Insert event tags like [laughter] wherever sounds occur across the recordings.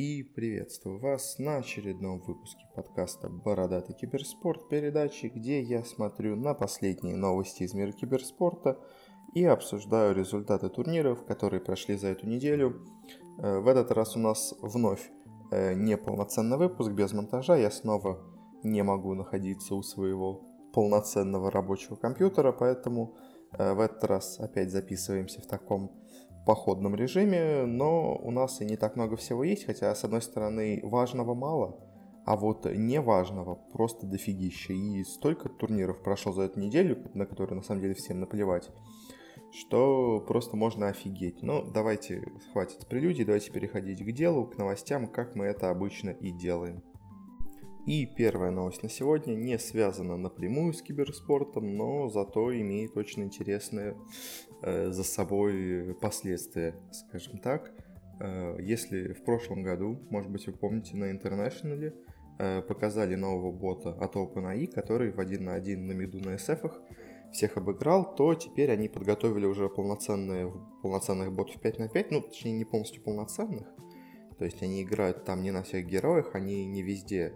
и приветствую вас на очередном выпуске подкаста «Бородатый киберспорт» передачи, где я смотрю на последние новости из мира киберспорта и обсуждаю результаты турниров, которые прошли за эту неделю. Э, в этот раз у нас вновь э, неполноценный выпуск без монтажа, я снова не могу находиться у своего полноценного рабочего компьютера, поэтому э, в этот раз опять записываемся в таком походном режиме, но у нас и не так много всего есть, хотя, с одной стороны, важного мало, а вот неважного просто дофигища. И столько турниров прошло за эту неделю, на которые на самом деле всем наплевать, что просто можно офигеть. Но давайте, хватит прелюдий, давайте переходить к делу, к новостям, как мы это обычно и делаем. И первая новость на сегодня не связана напрямую с киберспортом, но зато имеет очень интересные э, за собой последствия, скажем так. Э, если в прошлом году, может быть вы помните, на International э, показали нового бота от OpenAI, который в один на один на миду на SF всех обыграл, то теперь они подготовили уже полноценные, полноценных ботов 5 на 5, ну, точнее, не полностью полноценных. То есть они играют там не на всех героях, они не везде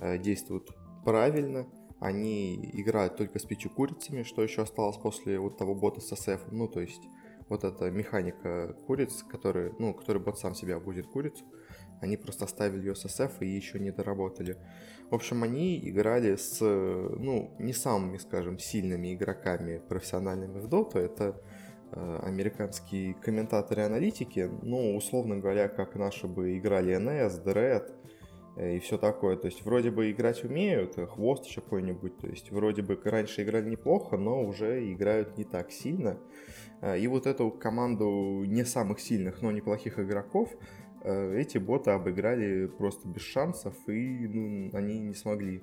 Э, действуют правильно, они играют только с пятью курицами, что еще осталось после вот того бота с SF, ну, то есть вот эта механика куриц, который, ну, который бот сам себя будет курицу, они просто оставили ее с SF и еще не доработали. В общем, они играли с, ну, не самыми, скажем, сильными игроками профессиональными в доту, это э, американские комментаторы аналитики, ну, условно говоря, как наши бы играли NS, Dread, Э, и все такое. То есть вроде бы играть умеют, э, хвост еще какой-нибудь, то есть вроде бы раньше играли неплохо, но уже играют не так сильно. Э, и вот эту команду не самых сильных, но неплохих игроков эти боты обыграли просто без шансов, и ну, они не смогли,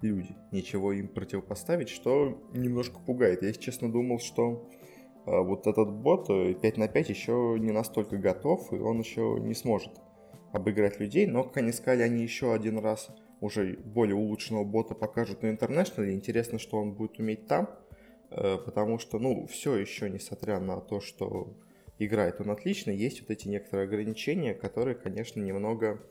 люди, ничего им противопоставить, что немножко пугает. Я, если честно, думал, что вот этот бот 5 на 5 еще не настолько готов, и он еще не сможет обыграть людей, но, как они сказали, они еще один раз уже более улучшенного бота покажут на International. Интересно, что он будет уметь там, э, потому что, ну, все еще, несмотря на то, что играет он отлично, есть вот эти некоторые ограничения, которые, конечно, немного,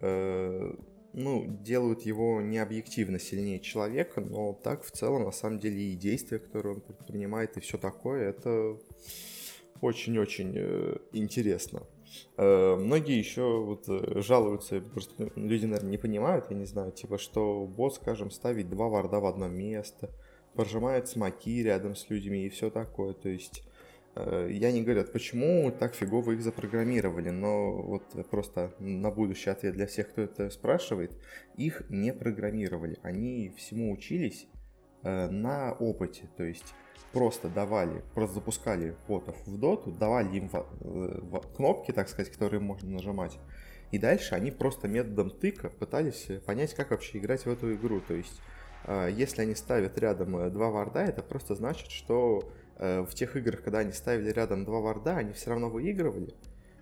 э, ну, делают его необъективно сильнее человека, но так в целом, на самом деле, и действия, которые он предпринимает, и все такое, это очень-очень э, интересно. Э, многие еще вот э, жалуются, просто люди, наверное, не понимают, я не знаю, типа, что бот, скажем, ставить два варда в одно место, прожимает смоки рядом с людьми и все такое, то есть э, я не говорю, почему так фигово их запрограммировали, но вот просто на будущий ответ для всех, кто это спрашивает, их не программировали, они всему учились на опыте, то есть просто давали, просто запускали ботов в доту, давали им э, кнопки, так сказать, которые можно нажимать. И дальше они просто методом тыка пытались понять, как вообще играть в эту игру. То есть, э, если они ставят рядом э, два варда, это просто значит, что в тех играх, когда они ставили рядом два варда, они все равно выигрывали.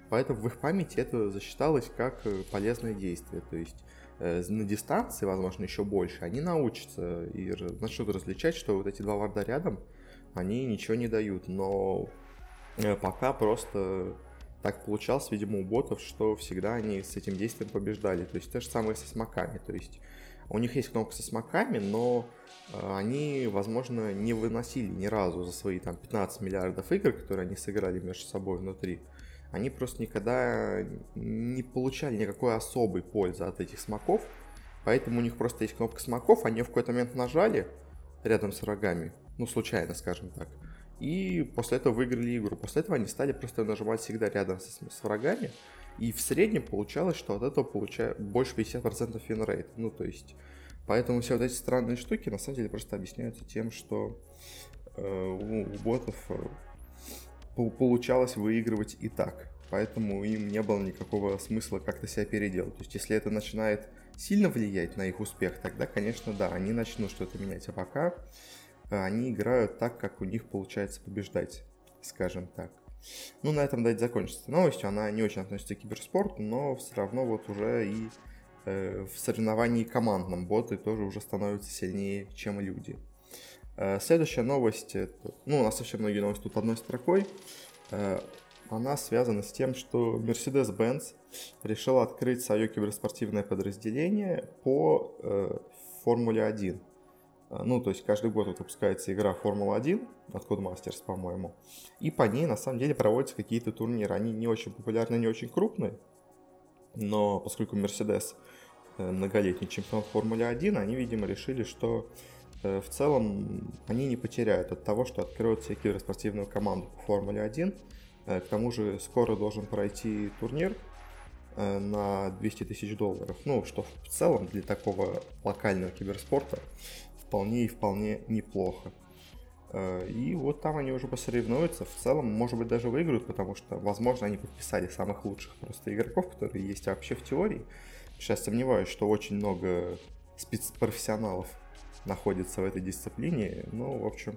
Поэтому в их памяти это засчиталось как полезное действие. То есть на дистанции, возможно, еще больше, они научатся и начнут различать, что вот эти два варда рядом – они ничего не дают, но э, пока просто так получалось, видимо, у ботов, что всегда они с этим действием побеждали. То есть то же самое со смоками. То есть у них есть кнопка со смоками, но э, они, возможно, не выносили ни разу за свои там 15 миллиардов игр, которые они сыграли между собой внутри. Они просто никогда не получали никакой особой пользы от этих смоков. Поэтому у них просто есть кнопка смоков, они в какой-то момент нажали рядом с врагами, ну, случайно, скажем так. И после этого выиграли игру. После этого они стали просто нажимать всегда рядом с, с врагами. И в среднем получалось, что от этого получают больше 50% winrate. Ну, то есть, поэтому все вот эти странные штуки на самом деле просто объясняются тем, что э, у, у ботов э, получалось выигрывать и так. Поэтому им не было никакого смысла как-то себя переделать. То есть, если это начинает сильно влиять на их успех, тогда, конечно, да, они начнут что-то менять. А пока они играют так, как у них получается побеждать, скажем так. Ну, на этом дать закончится новостью. Она не очень относится к киберспорту, но все равно вот уже и э, в соревновании командном боты тоже уже становятся сильнее, чем люди. Э, следующая новость, это, ну, у нас совсем многие новости тут одной строкой. Э, она связана с тем, что Mercedes-Benz решил открыть свое киберспортивное подразделение по э, Формуле 1. Э, ну, то есть каждый год выпускается игра Формула-1 от Codemasters, по-моему, и по ней на самом деле проводятся какие-то турниры. Они не очень популярны, не очень крупные, но поскольку Mercedes э, многолетний чемпион Формулы 1, они, видимо, решили, что э, в целом они не потеряют от того, что откроют себе киберспортивную команду по Формуле 1. К тому же скоро должен пройти турнир на 200 тысяч долларов. Ну, что в целом для такого локального киберспорта вполне и вполне неплохо. Э, и вот там они уже посоревнуются. В целом, может быть, даже выиграют, потому что, возможно, они подписали самых лучших просто игроков, которые есть вообще в теории. Сейчас сомневаюсь, что очень много спецпрофессионалов находится в этой дисциплине. Ну, в общем,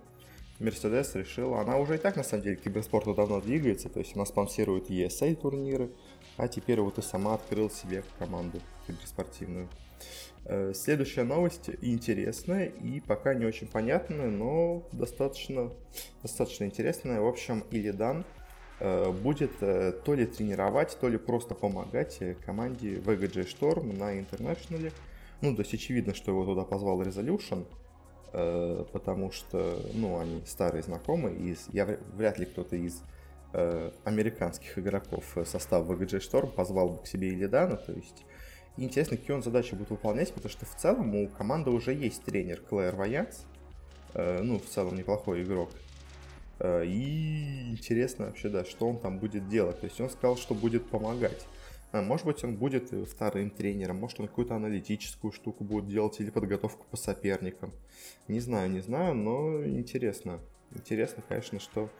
Мерседес решила, она уже и так, на самом деле, к киберспорту давно двигается, то есть она спонсирует ESA турниры, а теперь вот и сама открыл себе команду киберспортивную. Э, следующая новость интересная и пока не очень понятная, но достаточно, достаточно интересная. В общем, Илидан э, будет э, то ли тренировать, то ли просто помогать команде VGJ Storm на интернешнале. Ну, то есть очевидно, что его туда позвал Resolution, потому что, ну, они старые знакомые, и я вряд ли кто-то из американских игроков состав VGJ Storm позвал бы к себе Илидана, то есть и интересно, какие он задачи будет выполнять, потому что в целом у команды уже есть тренер Клэр Ваянс. Э, ну, в целом неплохой игрок. Э, и интересно вообще, да, что он там будет делать. То есть он сказал, что будет помогать. А, может быть, он будет вторым тренером, может, он какую-то аналитическую штуку будет делать или подготовку по соперникам. Не знаю, не знаю, но интересно. Интересно, конечно, что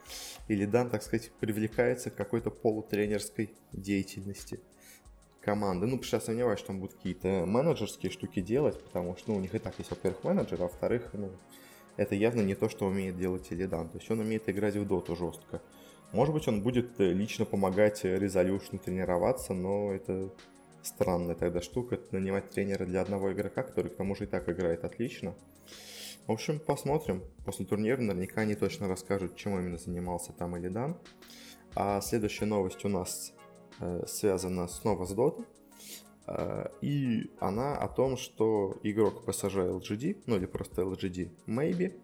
Илидан, так сказать, привлекается к какой-то полутренерской деятельности команды. Ну, я сомневаюсь, что там будут какие-то менеджерские штуки делать, потому что ну, у них и так есть, во-первых, менеджер, а во-вторых, ну, это явно не то, что умеет делать Илидан. То есть он умеет играть в доту жестко. Может быть, он будет э, лично помогать Resolution тренироваться, но это странная тогда штука, нанимать тренера для одного игрока, который к тому же и так играет отлично. В общем, посмотрим. После турнира наверняка они точно расскажут, чем именно занимался там Илидан. А следующая новость у нас связана снова с Dota. Э, и она о том, что игрок PSG LGD, ну или просто LGD Maybe,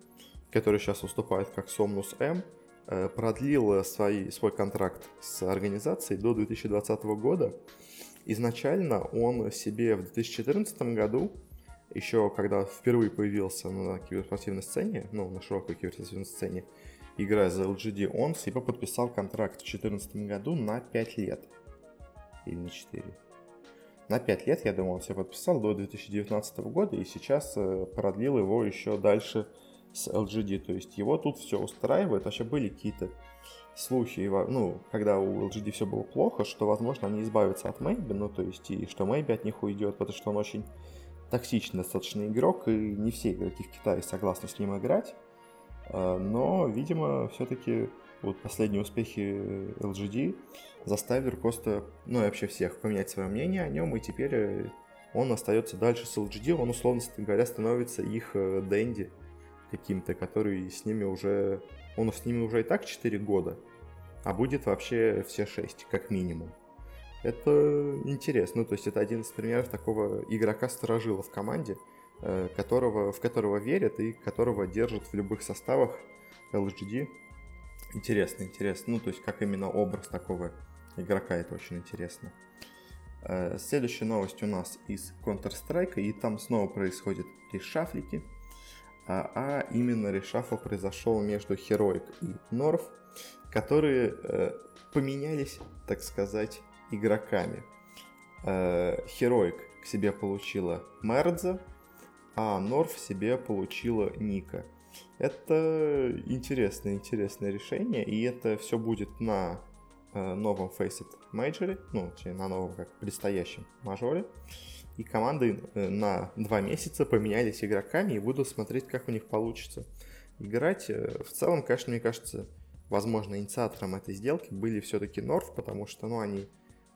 который сейчас выступает как Somnus M, э, продлил свой, свой контракт с организацией до 2020 года. Изначально он себе в 2014 году, еще когда впервые появился на киберспортивной сцене, ну, на широкой киберспортивной сцене, играя за LGD, он себе подписал контракт в 2014 году на 5 лет или не 4. На 5 лет, я думаю, он себе подписал до 2019 года и сейчас э, продлил его еще дальше с LGD. То есть его тут все устраивает. Вообще были какие-то слухи, ну, когда у LGD все было плохо, что, возможно, они избавятся от Мэйби, ну, то есть, и что Мэйби от них уйдет, потому что он очень токсичный достаточно игрок, и не все игроки в Китае согласны с ним играть. Э, но, видимо, все-таки вот последние успехи LGD заставили руководство, ну и вообще всех, поменять свое мнение о нем, и теперь э, он остается дальше с LGD, он, условно говоря, становится их э, Дэнди каким-то, который с ними уже... Он с ними уже и так 4 года, а будет вообще все 6, как минимум. Это интересно, ну, то есть это один из примеров такого игрока-сторожила в команде, э, которого, в которого верят и которого держат в любых составах LGD Интересно, интересно. Ну, то есть, как именно образ такого игрока, это очень интересно. Э, следующая новость у нас из Counter-Strike, и там снова происходят решафлики. А, а именно решафл произошел между Heroic и Норф, которые э, поменялись, так сказать, игроками. Э, Heroic к себе получила Мердза, а Норф себе получила Ника. Это интересное, интересное решение, и это все будет на новом Faceit Major, ну, на новом как предстоящем мажоре. И команды э, на два месяца поменялись игроками и буду смотреть, как у них получится играть. Э, в целом, конечно, мне кажется, возможно, инициатором этой сделки были все-таки Норф, потому что, ну, они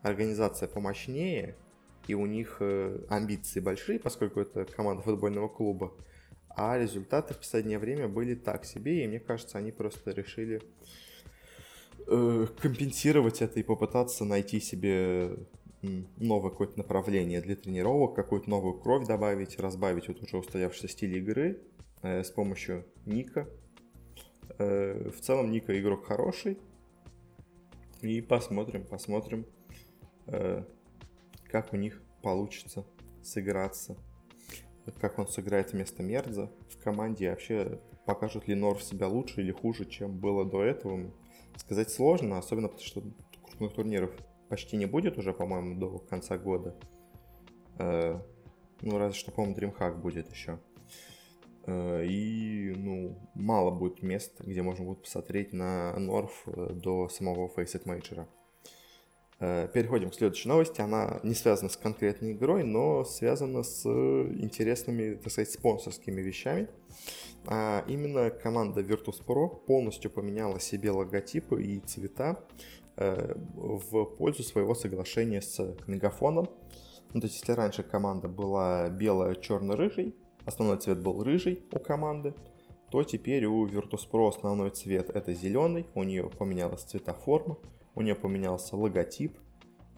организация помощнее, и у них амбиции большие, поскольку это команда футбольного клуба. А результаты в последнее время были так себе, и мне кажется, они просто решили э, компенсировать это и попытаться найти себе новое какое-то направление для тренировок, какую-то новую кровь добавить, разбавить вот уже устоявшийся стиль игры э, с помощью Ника. Э, в целом Ника игрок хороший. И посмотрим, посмотрим, э, как у них получится сыграться. Как он сыграет вместо Мерза в команде. И вообще покажет ли Норв себя лучше или хуже, чем было до этого. Сказать сложно, особенно потому что крупных турниров почти не будет уже, по-моему, до конца года. Э, ну, разве что, по-моему, DreamHack будет еще. Э, и, ну, мало будет мест, где можно будет посмотреть на Норф э, до самого Faceit Major. Переходим к следующей новости. Она не связана с конкретной игрой, но связана с интересными, так сказать, спонсорскими вещами. А именно команда Virtus.pro полностью поменяла себе логотипы и цвета Э, в пользу своего соглашения с Мегафоном. Ну, то есть, если раньше команда была белая, черно-рыжий, основной цвет был рыжий у команды, то теперь у Virtus.pro основной цвет это зеленый, у нее поменялась цветоформа, у нее поменялся логотип.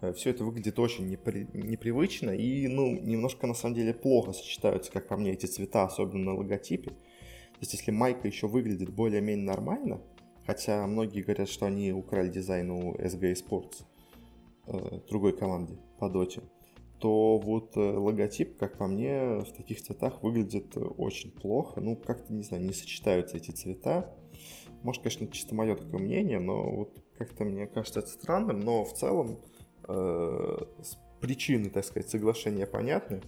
Э, Все это выглядит очень непри... непривычно и, ну, немножко на самом деле плохо сочетаются, как по мне, эти цвета, особенно на логотипе. То есть, если майка еще выглядит более-менее нормально, Хотя многие говорят, что они украли дизайн у SG Sports, э, другой команде по доте. То вот э, логотип, как по мне, в таких цветах выглядит очень плохо. Ну, как-то, не знаю, не сочетаются эти цвета. Может, конечно, чисто мое такое мнение, но вот как-то мне кажется это странным. Но в целом э, причины, так сказать, соглашения понятны.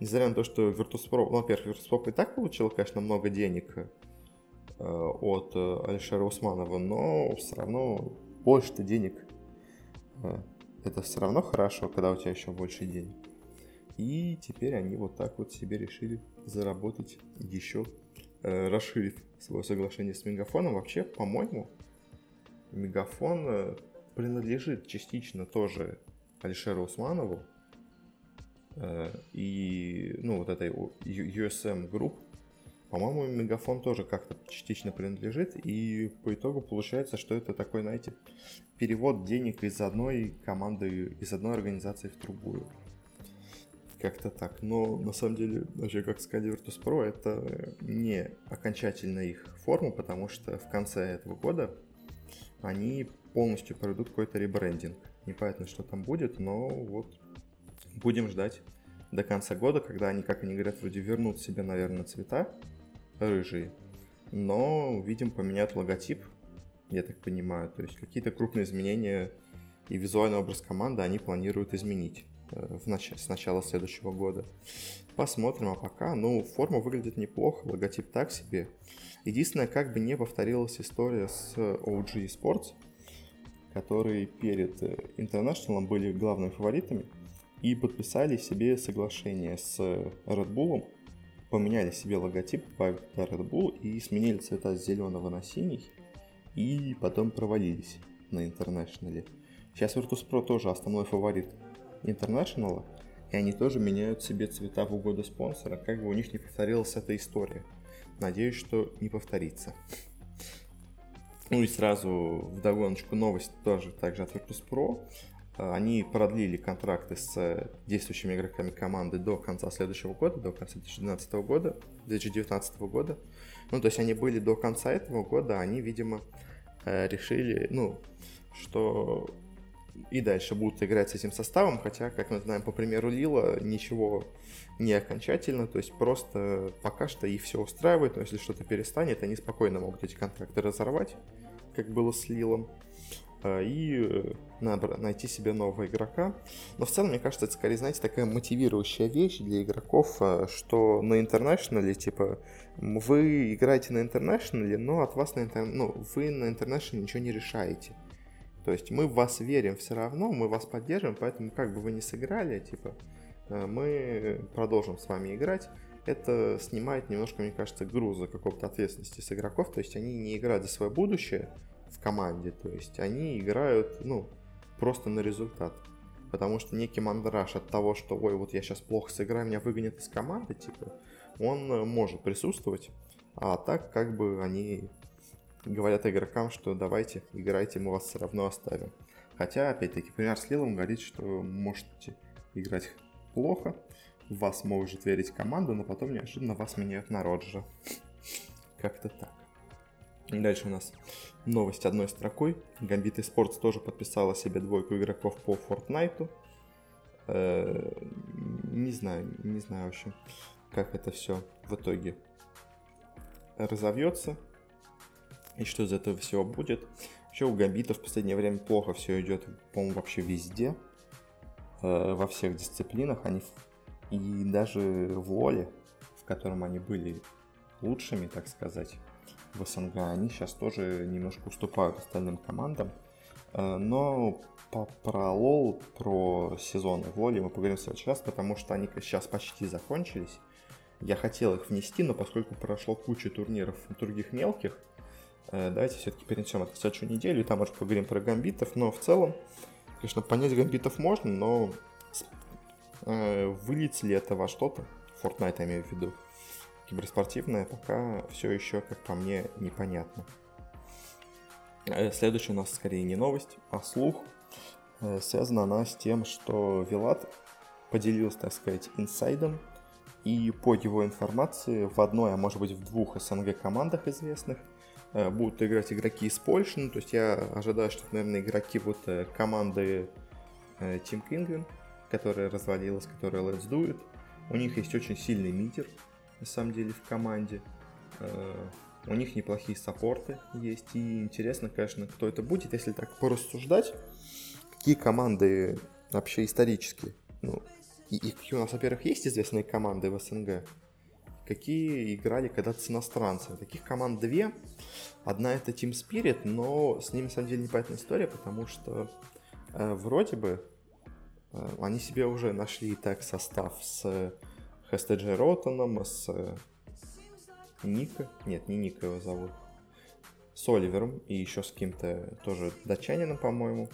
Несмотря на то, что Virtus.pro, ну, во-первых, Virtus.pro и так получил, конечно, много денег Э, от э, Алишера Усманова, но все равно больше денег э, это все равно хорошо, когда у тебя еще больше денег. И теперь они вот так вот себе решили заработать еще, расширив свое соглашение с Мегафоном. Вообще, по-моему, Мегафон принадлежит частично тоже Алишеру Усманову и, ну, вот этой USM Group, по-моему, Мегафон тоже как-то частично принадлежит, и по итогу получается, что это такой, знаете, перевод денег из одной команды, из одной организации в другую. Как-то так. Но на самом деле, вообще, как сказали Virtus.pro, это не окончательная их форма, потому что в конце этого года они полностью проведут какой-то ребрендинг. Непонятно, что там будет, но вот будем ждать до конца года, когда они, как они говорят, вроде вернут себе, наверное, цвета рыжие. Но, видим, поменяют логотип, я так понимаю. То есть какие-то крупные изменения и визуальный образ команды они планируют изменить э, в нач- с начала следующего года. Посмотрим, а пока, ну, форма выглядит неплохо, логотип так себе. Единственное, как бы не повторилась история с OG Sports, которые перед э, International были главными фаворитами и подписали себе соглашение с Red Bull поменяли себе логотип, добавили Red Bull и сменили цвета с зеленого на синий, и потом провалились на интернешнале. Сейчас Virtus.pro тоже основной фаворит интернешнала, и они тоже меняют себе цвета в угоду спонсора, как бы у них не повторилась эта история. Надеюсь, что не повторится. Ну и сразу в догоночку новость тоже также от Virtus.pro. Э, они продлили контракты с э, действующими игроками команды до конца следующего года, до конца 2012 года, 2019 года. Ну, то есть они были до конца этого года, они, видимо, э, решили, ну, что и дальше будут играть с этим составом, хотя, как мы знаем, по примеру Лила, ничего не окончательно, то есть просто пока что их все устраивает, но если что-то перестанет, они спокойно могут эти контракты разорвать, как было с Лилом. Э, и э, найти себе нового игрока. Но в целом, мне кажется, это скорее, знаете, такая мотивирующая вещь для игроков, э, что на интернешнале, типа, вы играете на интернешнале, но от вас на интер... ну, вы на интернешнале ничего не решаете. То есть мы в вас верим все равно, мы вас поддерживаем, поэтому как бы вы ни сыграли, типа, мы продолжим с вами играть. Это снимает немножко, мне кажется, груза какого-то ответственности с игроков, то есть они не играют за свое будущее, в команде. То есть они играют, ну, просто на результат. Потому что некий мандраж от того, что, ой, вот я сейчас плохо сыграю, меня выгонят из команды, типа, он э, может присутствовать. А так, как бы, они говорят игрокам, что давайте, играйте, мы вас все равно оставим. Хотя, опять-таки, пример с Лилом говорит, что можете играть плохо, в вас может верить команда, но потом неожиданно вас меняют на Роджера. Как-то так. Дальше у нас новость одной строкой. Gambit Sports тоже подписала себе двойку игроков по Fortnite. Э, не знаю, не знаю вообще, как это все в итоге разовьется и что из этого всего будет. Вообще у Гамбита в последнее время плохо все идет, по-моему, вообще везде, во всех дисциплинах. Они и даже в Лоле, в котором они были лучшими, так сказать, в СНГ, они сейчас тоже немножко уступают остальным командам. Э, но по, про лол, про сезоны в лоле мы поговорим в следующий раз, потому что они сейчас почти закончились. Я хотел их внести, но поскольку прошло куча турниров других мелких, э, давайте все-таки перенесем это в следующую неделю, и там уже поговорим про гамбитов, но в целом, конечно, понять гамбитов можно, но э, выльется ли это во что-то, Fortnite я имею в виду, киберспортивное, пока все еще, как по мне, непонятно. Э, следующая у нас скорее не новость, а слух. Э, связана она с тем, что Вилат поделился, так сказать, инсайдом, и по его информации в одной, а может быть в двух СНГ командах известных будут играть игроки из Польши. Ну, то есть я ожидаю, что, наверное, игроки будут команды Team Penguin, которая развалилась, которая Let's Do It. У них есть очень сильный митер, на самом деле, в команде. Э, у них неплохие саппорты есть. И интересно, конечно, кто это будет, если так порассуждать. Какие команды вообще исторические? Ну, и, и какие у нас, во-первых, есть известные команды в СНГ, какие играли когда-то с иностранцами. Таких команд две. Одна это Team Spirit, но с ними, на самом деле, непонятная история, потому что э, вроде бы э, они себе уже нашли так состав с Хестеджи Ротаном, с Ника, нет, не Ника его зовут, с Оливером и еще с кем-то тоже датчанином, по-моему.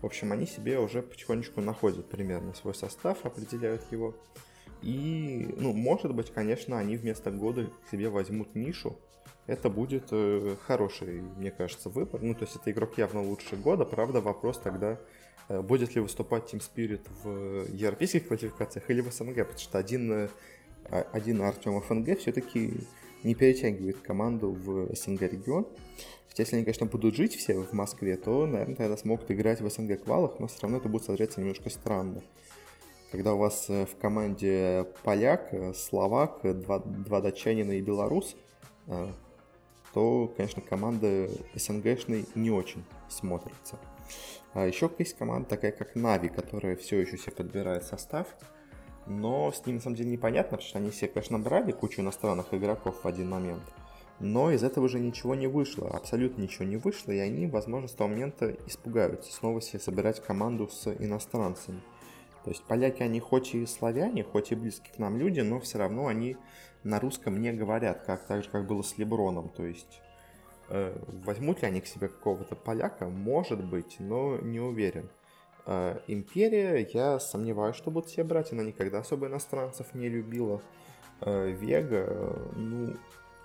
В общем, они себе уже потихонечку находят примерно свой состав, определяют его. И, ну, может быть, конечно, они вместо года себе возьмут нишу. Это будет э, хороший, мне кажется, выбор. Ну, то есть это игрок явно лучше года. Правда, вопрос тогда, Э, будет ли выступать Team Spirit в европейских квалификациях или в СНГ, потому что один, э, а, один Артем ФНГ все-таки не перетягивает команду в СНГ регион. Если они, конечно, будут жить все в Москве, то, наверное, тогда смогут играть в СНГ квалах, но все равно это будет смотреться немножко странно. Когда у вас э, в команде поляк, словак, два, два датчанина и белорус, то, конечно, команда СНГшной не очень смотрится. А еще есть команда такая, как Нави, которая все еще себе подбирает состав, но с ними на самом деле непонятно, потому что они себе, конечно, брали кучу иностранных игроков в один момент, но из этого уже ничего не вышло, абсолютно ничего не вышло, и они, возможно, с того момента испугаются снова себе собирать команду с иностранцами. То есть поляки, они хоть и славяне, хоть и близкие к нам люди, но все равно они на русском не говорят, как так же, как было с Леброном. То есть Э, возьмут ли они к себе какого-то поляка? Может быть, но не уверен. Э, Империя, я сомневаюсь, что будут себе брать. Она никогда особо иностранцев не любила. Э, Вега, ну,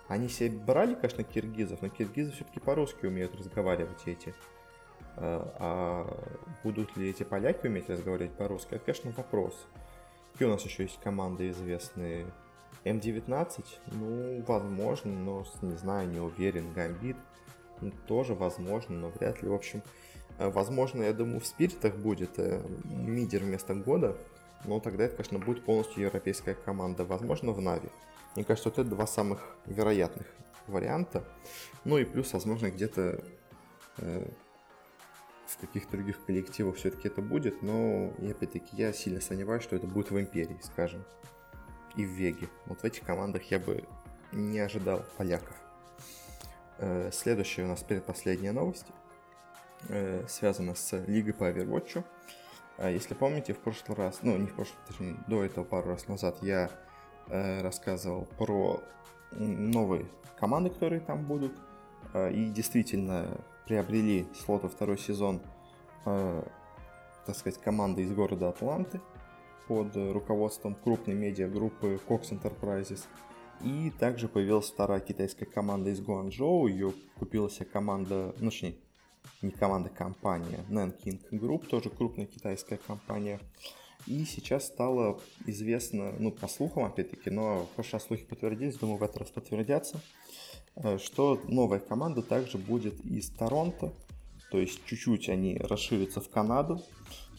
они себе брали, конечно, киргизов, но киргизы все-таки по-русски умеют разговаривать эти. А будут ли эти поляки уметь разговаривать по-русски, это, конечно, вопрос. Какие у нас еще есть команды известные? М19, ну, возможно, но, не знаю, не уверен. Гамбит, ну, тоже возможно, но вряд ли. В общем, э, возможно, я думаю, в спиритах будет э, мидер вместо года, но тогда это, конечно, будет полностью европейская команда. Возможно, в Нави. Мне кажется, вот это два самых вероятных варианта. Ну и плюс, возможно, где-то э, в каких-то других коллективах все-таки это будет, но, и опять-таки, я сильно сомневаюсь, что это будет в Империи, скажем и в Веге. Вот в этих командах я бы не ожидал поляков. Э, следующая у нас предпоследняя новость э, связана с Лигой по Overwatch. Э, если помните, в прошлый раз, ну не в прошлый, точнее, до этого пару раз назад я рассказывал про новые команды, которые там будут. И действительно приобрели слоты второй сезон, так сказать, команды из города Атланты под руководством крупной медиагруппы Cox Enterprises. И также появилась вторая китайская команда из Гуанчжоу. Ее купила себе команда, ну, точнее, не команда, компания Nanking Group, тоже крупная китайская компания. И сейчас стало известно, ну, по слухам, опять-таки, но прошлый слухи подтвердились, думаю, в этот раз подтвердятся, э, что новая команда также будет из Торонто, то есть чуть-чуть они расширятся в Канаду,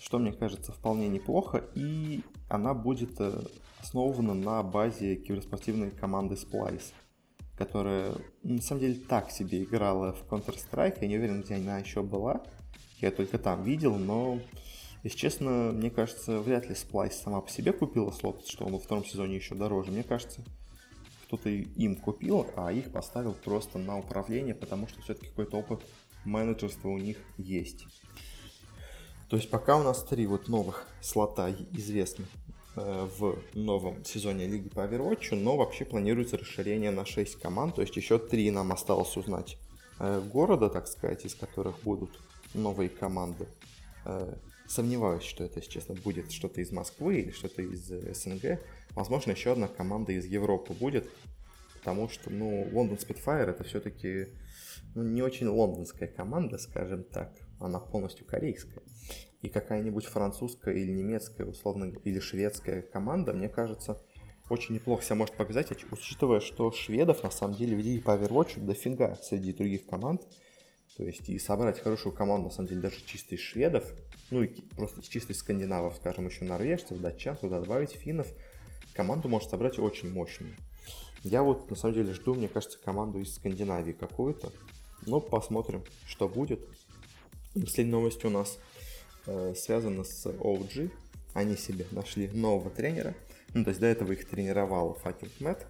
что мне кажется вполне неплохо, и она будет э, основана на базе киберспортивной команды Splice, которая на самом деле так себе играла в Counter-Strike, я не уверен, где она еще была, я только там видел, но если честно, мне кажется, вряд ли Splice сама по себе купила слот, что он во втором сезоне еще дороже. Мне кажется, кто-то им купил, а их поставил просто на управление, потому что все-таки какой-то опыт менеджерства у них есть. То есть пока у нас три вот новых слота известны э, в новом сезоне Лиги по Overwatch, но вообще планируется расширение на 6 команд, то есть еще три нам осталось узнать э, города, так сказать, из которых будут новые команды. Э, сомневаюсь, что это, если честно, будет что-то из Москвы или что-то из СНГ. Возможно, еще одна команда из Европы будет, потому что, ну, Лондон Spitfire это все-таки ну, не очень лондонская команда, скажем так она полностью корейская. И какая-нибудь французская или немецкая, условно, или шведская команда, мне кажется, очень неплохо себя может показать, учитывая, что шведов на самом деле в Лиге по Overwatch дофига среди других команд. То есть и собрать хорошую команду, на самом деле, даже чисто из шведов, ну и просто чисто из скандинавов, скажем, еще норвежцев, датчан, туда добавить финнов, команду может собрать очень мощную. Я вот, на самом деле, жду, мне кажется, команду из Скандинавии какую-то. Но посмотрим, что будет. Последняя новость у нас э, связана с OG. Они себе нашли нового тренера. Ну, то есть до этого их тренировал Факинг Мэтт,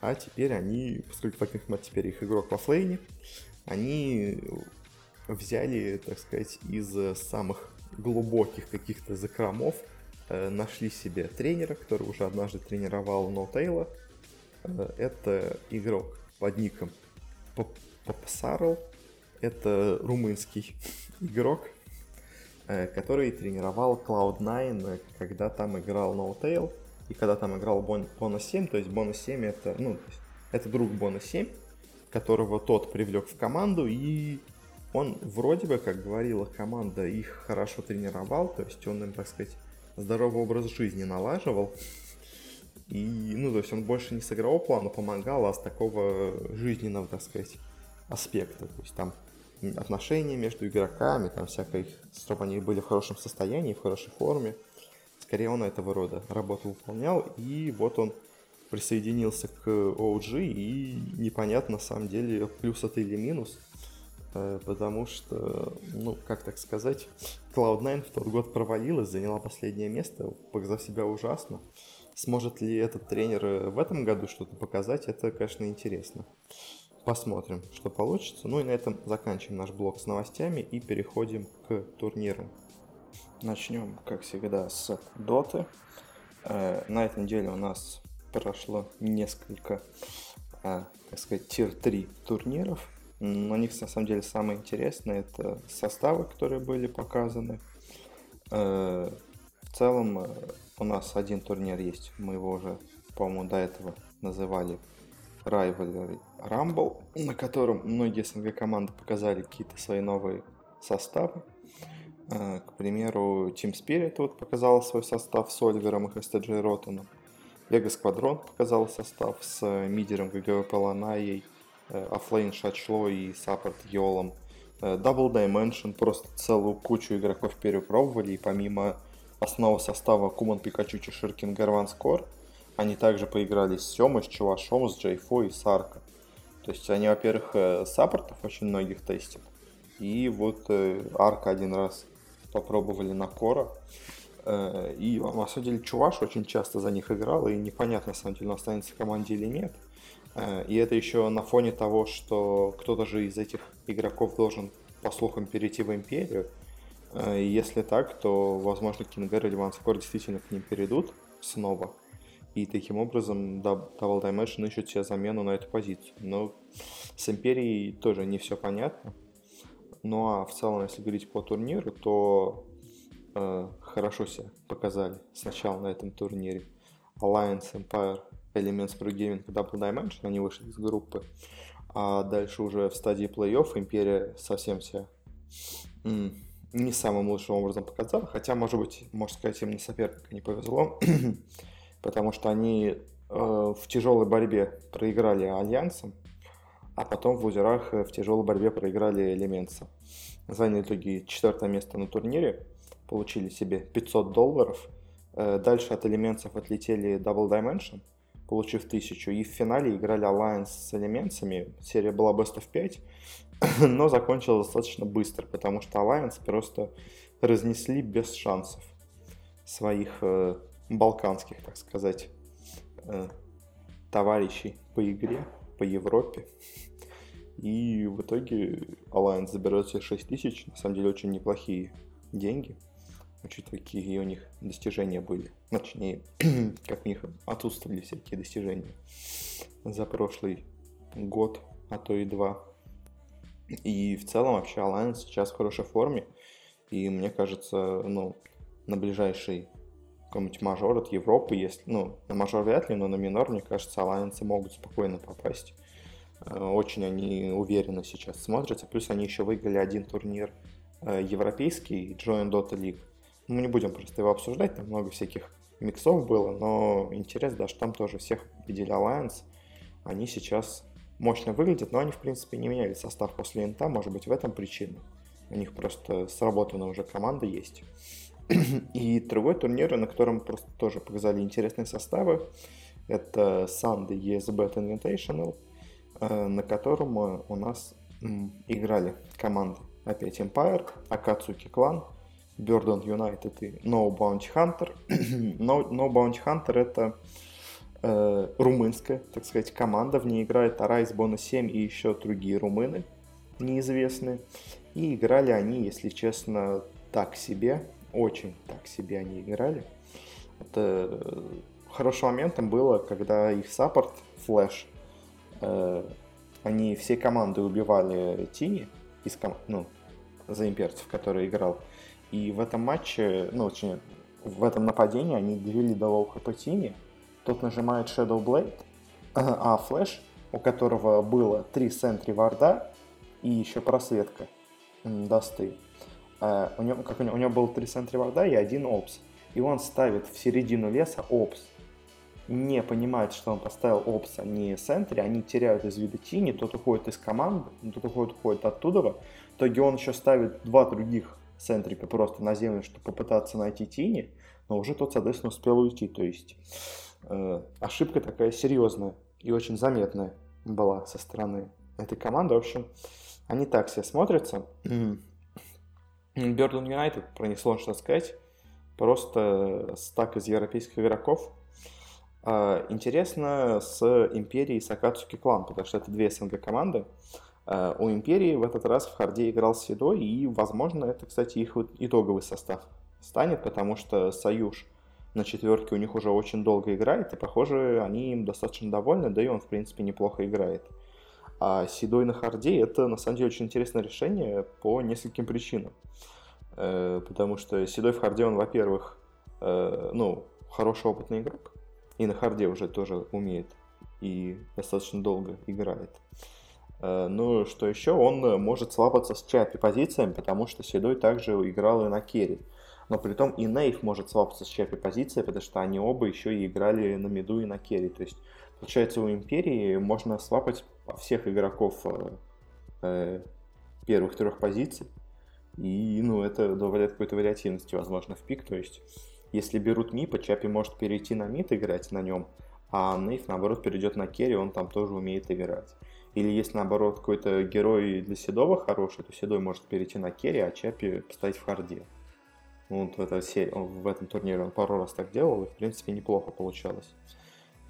а теперь они, поскольку Факинг Мэтт теперь их игрок во флейне, они взяли, так сказать, из самых глубоких каких-то закромов, нашли себе тренера, который уже однажды тренировал Taylor. Э, это игрок под ником Попсарл. Это румынский [laughs] игрок, э, который тренировал Cloud9, когда там играл No и когда там играл Бона 7, то есть Бона 7 это, ну, это друг Бона 7, которого тот привлек в команду, и он вроде бы, как говорила команда, их хорошо тренировал, то есть он им, так сказать, здоровый образ жизни налаживал. И, ну, то есть он больше не с игрового плана помогал, а с такого жизненного, так сказать, аспекта. То есть там отношения между игроками, там всякой, чтобы они были в хорошем состоянии, в хорошей форме. Скорее он этого рода работу выполнял, и вот он присоединился к OG, и непонятно на самом деле, плюс это или минус, потому что, ну, как так сказать, Cloud9 в тот год провалилась, заняла последнее место, показав себя ужасно. Сможет ли этот тренер в этом году что-то показать, это, конечно, интересно. Посмотрим, что получится. Ну и на этом заканчиваем наш блок с новостями и переходим к турнирам. Начнем, как всегда, с доты. Э, на этой неделе у нас прошло несколько, э, так сказать, тир-3 турниров. На них, на самом деле, самое интересное это составы, которые были показаны. Э, в целом, у нас один турнир есть, мы его уже, по-моему, до этого называли Rivalry Rumble, на котором многие СНГ команды показали какие-то свои новые составы. Э, к примеру, Team Spirit вот показал свой состав с Оливером и HSTJ Ротаном. Vega Squadron показал состав с мидером ГГВП Ланаей, Оффлейн Шачло и Саппорт Йолом. Э, Double Dimension просто целую кучу игроков перепробовали, и помимо основного состава Куман, Пикачу, Чеширкин, Гарван Скор – они также поиграли с Семой, с Чувашом, с Джейфо и с Арко. То есть они, во-первых, э, саппортов очень многих тестят. И вот э, Арка один раз попробовали на Кора. Э, и на самом деле Чуваш очень часто за них играл, и непонятно, на самом деле, он останется в команде или нет. И это еще на фоне того, что кто-то же из этих игроков должен, по слухам, перейти в Империю. И если так, то, возможно, Кингер или Ванскор действительно к ним перейдут снова. И таким образом Double Dimension ищет себе замену на эту позицию. Но с Империей тоже не все понятно. Ну а в целом, если говорить по турниру, то э, хорошо себя показали сначала на этом турнире. Alliance, Empire Elements Pro Gaming Double Dimension, они вышли из группы. А дальше уже в стадии плей-офф Империя совсем себя не самым лучшим образом показала. Хотя, может быть, можно сказать, им на соперника не повезло. [clears throat] потому что они э, в тяжелой борьбе проиграли Альянсом, а потом в узерах э, в тяжелой борьбе проиграли Элементса. Заняли в итоге четвертое место на турнире, получили себе 500 долларов. Э, дальше от Элементсов отлетели Double Dimension, получив 1000. И в финале играли Alliance с Элементсами. Серия была Best of 5, [clears throat] но закончилась достаточно быстро, потому что Alliance просто разнесли без шансов своих э, балканских, так сказать, э, товарищей по игре, по Европе. И в итоге Alliance заберет себе 6 тысяч, на самом деле очень неплохие деньги, учитывая, какие у них достижения были. Точнее, [clears throat] как у них отсутствовали всякие достижения за прошлый год, а то и два. И в целом вообще Alliance сейчас в хорошей форме. И мне кажется, ну, на ближайший какой-нибудь мажор от Европы, если, ну, на мажор вряд ли, но на минор, мне кажется, Alliance могут спокойно попасть. Э, очень они уверенно сейчас смотрятся. Плюс они еще выиграли один турнир э, европейский, Join Dota League. Мы не будем просто его обсуждать, там много всяких миксов было, но интерес, да, что там тоже всех победили Alliance. Они сейчас мощно выглядят, но они, в принципе, не меняли состав после инта, может быть, в этом причина. У них просто сработана уже команда есть. [clears throat] И другой турнир, на котором просто тоже показали интересные составы, это Sunday ESBet Invitational, э, на котором у нас играли команды опять Empire, Akatsuki Clan, Burden United и No Bounty Hunter. [clears throat] no, no Bounty Hunter это э, румынская, так сказать, команда. В ней играет Арайс Бона 7 и еще другие румыны неизвестные. И играли они, если честно, так себе очень так себе они играли. Это э, хорошим моментом было, когда их саппорт, Флэш, э, они все команды убивали Тини из ком... ну, за имперцев, который играл. И в этом матче, ну, очень, в этом нападении они довели до low HP Тини. Тот нажимает Shadow Blade, а Флэш, у которого было три сентри варда и еще просветка досты, Uh, у, него, как у, него, у него был три центра вода и один опс. И он ставит в середину леса опс. Не понимает, что он поставил опс, а не центре. Они теряют из вида тени. Тот уходит из команды, тот уходит, уходит оттуда. В итоге он еще ставит два других центрика просто на землю, чтобы попытаться найти тени. Но уже тот, соответственно, успел уйти. То есть э, ошибка такая серьезная и очень заметная была со стороны этой команды. В общем, они так все смотрятся. Бёрден Юнайтед, про них сложно что сказать. Просто стак из европейских игроков. А, интересно с Империей и Сакацуки Клан, потому что это две СНГ команды. А, у Империи в этот раз в Харде играл Седой, и, возможно, это, кстати, их итоговый состав станет, потому что Союз на четверке у них уже очень долго играет, и, похоже, они им достаточно довольны, да и он, в принципе, неплохо играет. А Седой на харде это на самом деле очень интересное решение по нескольким причинам. Э, потому что Седой в харде, он, во-первых, э, ну, хороший опытный игрок, и на харде уже тоже умеет и достаточно долго играет. Э, ну, что еще, он может свапаться с Чапи позициями, потому что Седой также играл и на керри. Но при том и Нейв может свапаться с позицией, потому что они оба еще и играли на миду и на керри. То есть, получается, у Империи можно свапать всех игроков э, э, первых трех позиций. И, ну, это добавляет какой-то вариативности, возможно, в пик. То есть, если берут Мипа, Чапи может перейти на мид, играть на нем, а Нейф, наоборот, перейдет на керри, он там тоже умеет играть. Или если, наоборот, какой-то герой для Седова хороший, то Седой может перейти на керри, а Чапи поставить в харде. Вот в, серии, в этом турнире он пару раз так делал, и, в принципе, неплохо получалось.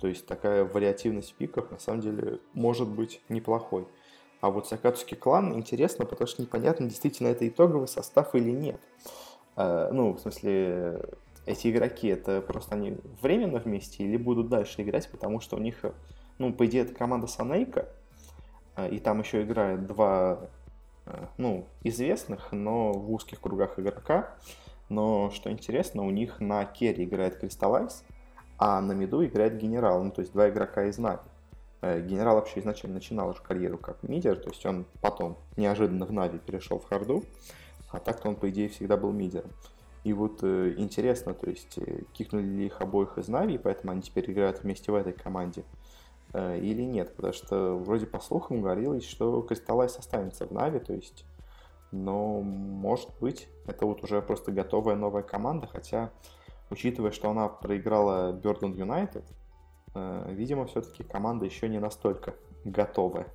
То есть такая вариативность в пиках на самом деле может быть неплохой. А вот Сакацуки клан интересно, потому что непонятно, действительно это итоговый состав или нет. Э, ну, в смысле, эти игроки, это просто они временно вместе или будут дальше играть, потому что у них, ну, по идее, это команда Санейка, э, и там еще играют два, э, ну, известных, но в узких кругах игрока. Но, что интересно, у них на керри играет Crystallize, а на миду играет генерал, ну то есть два игрока из Нави. Э, генерал вообще изначально начинал уже карьеру как мидер, то есть он потом неожиданно в Нави перешел в Харду, а так-то он, по идее, всегда был мидером. И вот э, интересно, то есть э, кикнули ли их обоих из Нави, поэтому они теперь играют вместе в этой команде или нет, потому что вроде по слухам говорилось, что Кристаллайз останется в Нави, то есть, но может быть, это вот уже просто готовая новая команда, хотя, учитывая, что она проиграла Бёрден Юнайтед, э, видимо, все-таки команда еще не настолько готовая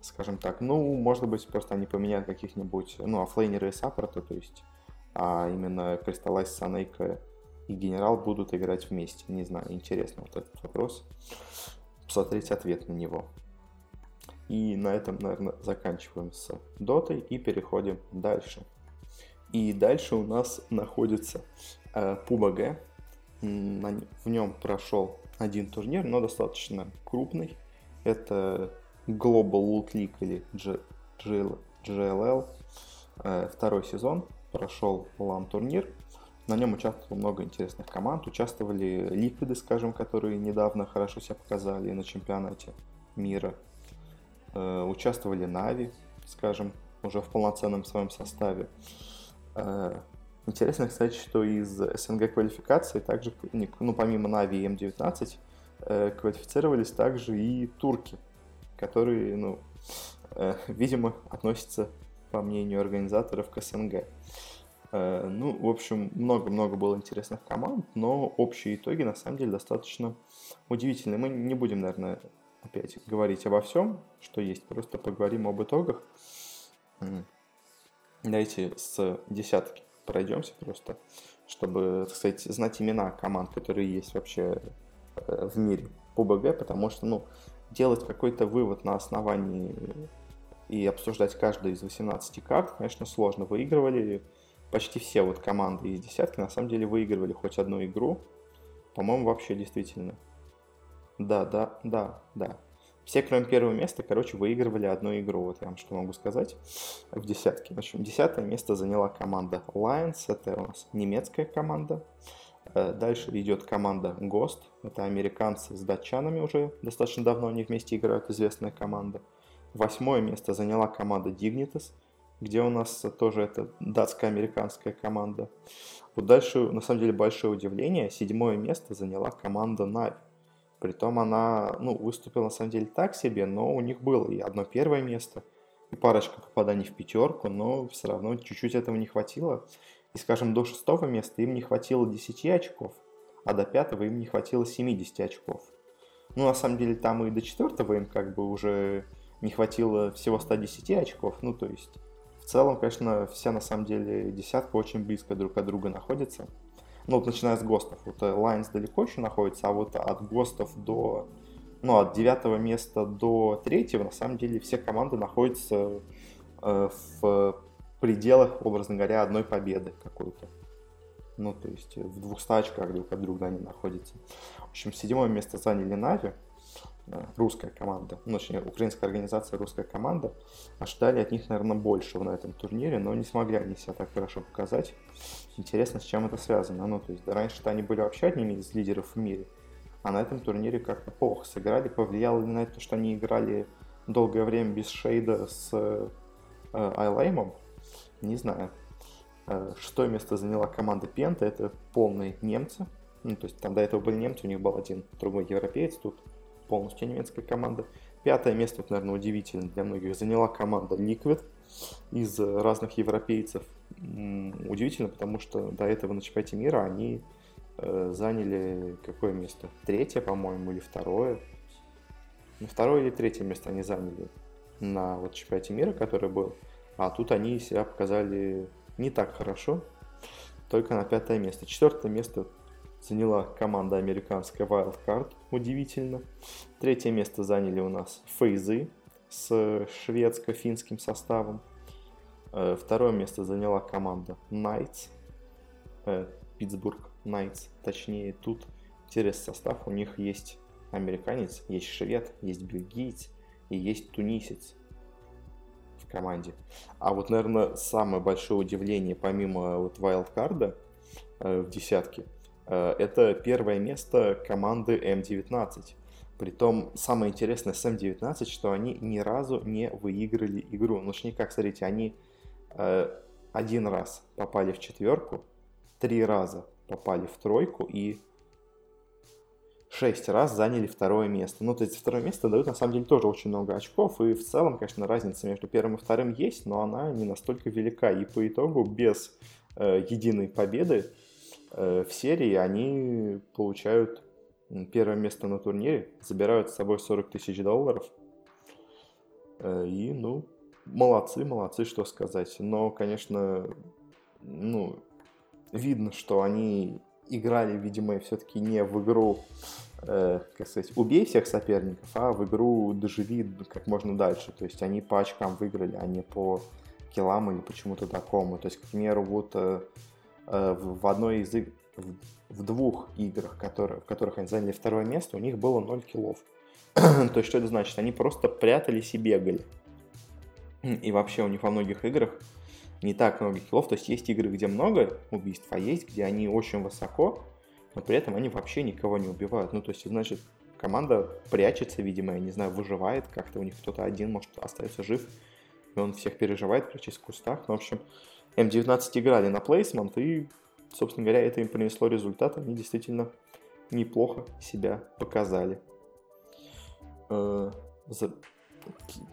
скажем так. Ну, может быть, просто они поменяют каких-нибудь, ну, оффлейнеры и саппорта, то есть а именно Crystallize, Санейка и Генерал будут играть вместе. Не знаю, интересно вот этот вопрос. Посмотреть ответ на него. И на этом, наверное, заканчиваем с дотой и переходим дальше. И дальше у нас находится э, PUBG. В нем прошел один турнир, но достаточно крупный. Это Global Loot League или GLL. Э, второй сезон прошел лан-турнир. На нем участвовало много интересных команд. Участвовали Ликвиды, скажем, которые недавно хорошо себя показали на чемпионате мира. Э, участвовали Нави, скажем, уже в полноценном своем составе. Э, интересно, кстати, что из СНГ квалификации также, ну, помимо Нави и М19, э, квалифицировались также и турки, которые, ну, видимо, относятся, по мнению организаторов, к СНГ. Э, ну, в общем, много-много было интересных команд, но общие итоги на самом деле достаточно удивительные. Мы не будем, наверное, опять говорить обо всем, что есть, просто поговорим об итогах. Давайте с десятки пройдемся просто, чтобы, так сказать, знать имена команд, которые есть вообще э, в мире по БГ, потому что, ну, делать какой-то вывод на основании и обсуждать каждую из 18 карт, конечно, сложно. Выигрывали почти все вот команды из десятки на самом деле выигрывали хоть одну игру. По-моему, вообще действительно. Да, да, да, да. Все, кроме первого места, короче, выигрывали одну игру. Вот я вам что могу сказать в десятке. В общем, десятое место заняла команда Lions. Это у нас немецкая команда. Э, дальше идет команда Ghost. Это американцы с датчанами уже достаточно давно они вместе играют, известная команда. Восьмое место заняла команда Dignitas где у нас тоже это датско-американская команда. Вот дальше, на самом деле, большое удивление. Седьмое место заняла команда Нави. Притом она, ну, выступила на самом деле так себе, но у них было и одно первое место, и парочка попаданий в пятерку, но все равно чуть-чуть этого не хватило. И, скажем, до шестого места им не хватило 10 очков, а до пятого им не хватило 70 очков. Ну, на самом деле, там и до четвертого им как бы уже не хватило всего 110 очков, ну, то есть целом, конечно, все на самом деле десятка очень близко друг от друга находятся. Ну, вот начиная с ГОСТов. Вот Lions далеко еще находится, а вот от ГОСТов до... Ну, от девятого места до третьего, на самом деле, все команды находятся э, в пределах, образно говоря, одной победы какой-то. Ну, то есть в двух очках друг от друга они находятся. В общем, седьмое место заняли Нави. Русская команда, ну, точнее, украинская организация, русская команда, ожидали от них, наверное, большего на этом турнире, но не смогли они себя так хорошо показать. Интересно, с чем это связано. Ну, то есть, да, раньше-то они были вообще одними из лидеров в мире, а на этом турнире как-то плохо сыграли. Повлияло ли на это, что они играли долгое время без шейда с э, Айлаймом? Не знаю. Э, шестое место заняла команда Пента, это полные немцы. Ну, то есть там до этого были немцы, у них был один другой европеец, тут полностью немецкая команда. Пятое место, это, наверное, удивительно для многих, заняла команда Liquid из разных европейцев. Удивительно, потому что до этого на чемпионате мира они э, заняли какое место? Третье, по-моему, или второе? Ну, второе или третье место они заняли на вот чемпионате мира, который был. А тут они себя показали не так хорошо, только на пятое место. Четвертое место заняла команда американская Wildcard, удивительно. Третье место заняли у нас Фейзы с шведско-финским составом. Э, второе место заняла команда Knights, э, Питтсбург Knights, точнее тут интересный состав, у них есть американец, есть швед, есть бельгиец и есть тунисец в команде. А вот, наверное, самое большое удивление, помимо вот вайлдкарда э, в десятке – это первое место команды М19. Притом, самое интересное с М19, что они ни разу не выиграли игру. Ну, не как, смотрите, они э, один раз попали в четверку, три раза попали в тройку и шесть раз заняли второе место. Ну, то есть второе место дают на самом деле тоже очень много очков, и в целом, конечно, разница между первым и вторым есть, но она не настолько велика. И по итогу без э, единой победы э, в серии они получают первое место на турнире, забирают с собой 40 тысяч долларов. Э, и, ну, молодцы, молодцы, что сказать. Но, конечно, ну, видно, что они играли, видимо, все-таки не в игру, э, как сказать, убей всех соперников, а в игру доживи как можно дальше. То есть они по очкам выиграли, а не по килам или почему-то такому. То есть, к примеру, вот э, э в одной из игр, в, двух играх, которые, в которых они заняли второе место, у них было 0 килов. [clears throat] То есть, что это значит? Они просто прятались и бегали. [clears throat] И вообще у них во многих играх не так много киллов. То есть есть игры, где много убийств, а есть, где они очень высоко, но при этом они вообще никого не убивают. Ну, то есть, значит, команда прячется, видимо, я не знаю, выживает как-то, у них кто-то один, может, остается жив, и он всех переживает, прячась в кустах. Ну, в общем, М19 играли на плейсмент, и, собственно говоря, это им принесло результат. Они действительно неплохо себя показали. Э,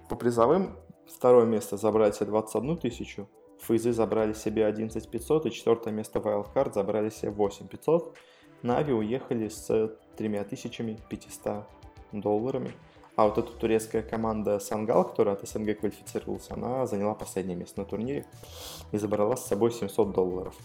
по призовым второе место забрали себе 21 тысячу, Фейзы забрали себе 11 500 и четвертое место Wildcard забрали себе 8 500. Нави уехали с 3500 долларами. А вот эта турецкая команда Сангал, которая от СНГ квалифицировалась, она заняла последнее место на турнире и забрала с собой 700 долларов.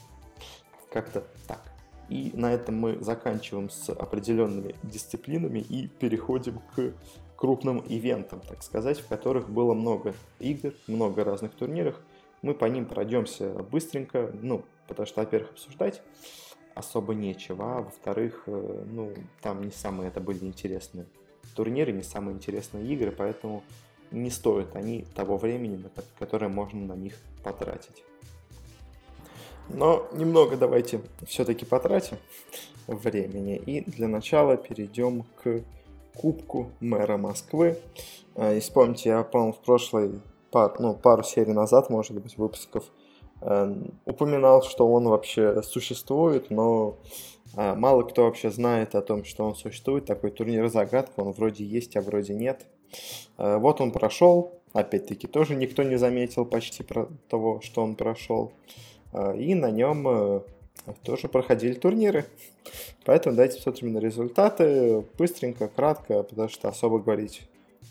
Как-то так. И на этом мы заканчиваем с определенными дисциплинами и переходим к крупным ивентам, так сказать, в которых было много игр, много разных турниров. Мы по ним пройдемся быстренько, ну, потому что, во-первых, обсуждать особо нечего, а во-вторых, э, ну, там не самые это были интересные турниры, не самые интересные игры, поэтому не стоят они того времени, которое можно на них потратить. Но немного давайте все-таки потратим времени. И для начала перейдем к Кубку мэра Москвы. Э, и вспомните, я, по-моему, в прошлой пар, ну, пару серий назад, может быть, выпусков, упоминал, что он вообще существует, но э, мало кто вообще знает о том, что он существует. Такой турнир загадка, он вроде есть, а вроде нет. Э, вот он прошел, опять-таки, тоже никто не заметил почти про того, что он прошел. Э, и на нем тоже проходили турниры. Поэтому давайте посмотрим на результаты быстренько, кратко, потому что особо говорить